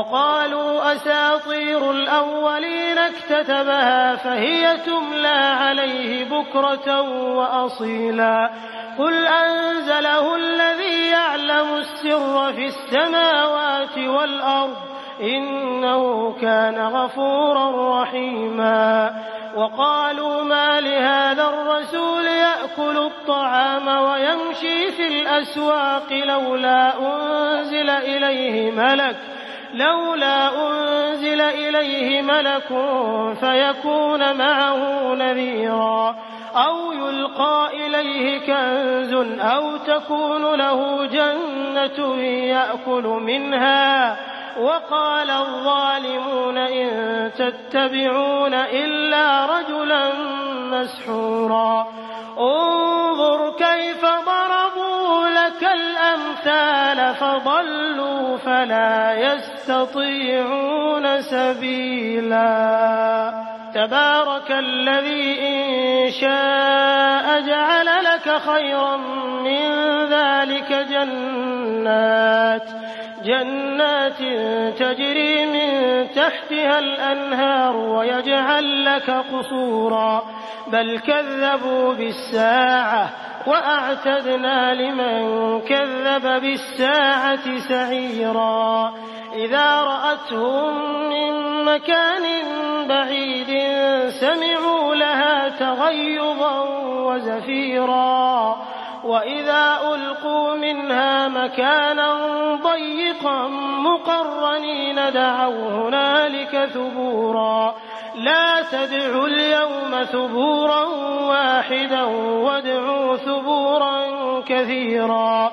وقالوا أساطير الأولين اكتتبها فهي تملى عليه بكرة وأصيلا. قل أنزله الذي يعلم السر في السماوات والأرض إنه كان غفورا رحيما. وقالوا ما لهذا الرسول يأكل الطعام ويمشي في الأسواق لولا أنزل إليه ملك لولا أنزل إليه ملك فيكون معه نذيرا أو يلقى إليه كنز أو تكون له جنة يأكل منها. وقال الظالمون إن تتبعون إلا رجلا مسحورا. انظر كيف ضربوا لك الأمثال فضلوا فلا يستطيعون سبيلا. تبارك الذي إن شاء جعل لك خيرا من ذلك جنات. جنات تجري من تحتها الأنهار ويجعل لك قصورا. بل كذبوا بالساعة وأعتدنا لمن كذب بالساعة سعيرا. إذا رأتهم من مكان بعيد سمعوا لها تغيظا وزفيرا. وإذا ألقوا منها مكانا ضيقا مقرنين دعوا هنالك ثبورا. لا تدعوا اليوم ثبورا واحدا وادعوا ثبورا كثيرا.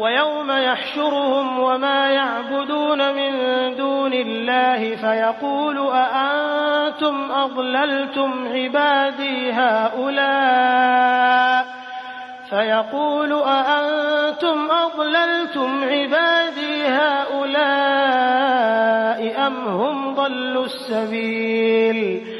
ويوم يحشرهم وما يعبدون من دون الله فيقول أأنتم أضللتم عبادي هؤلاء فيقول أأنتم أضللتم عبادي هؤلاء أم هم ضلوا السبيل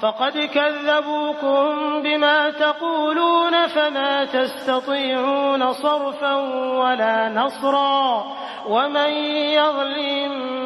فقد كذبوكم بما تقولون فما تستطيعون صرفا ولا نصرا ومن يظلم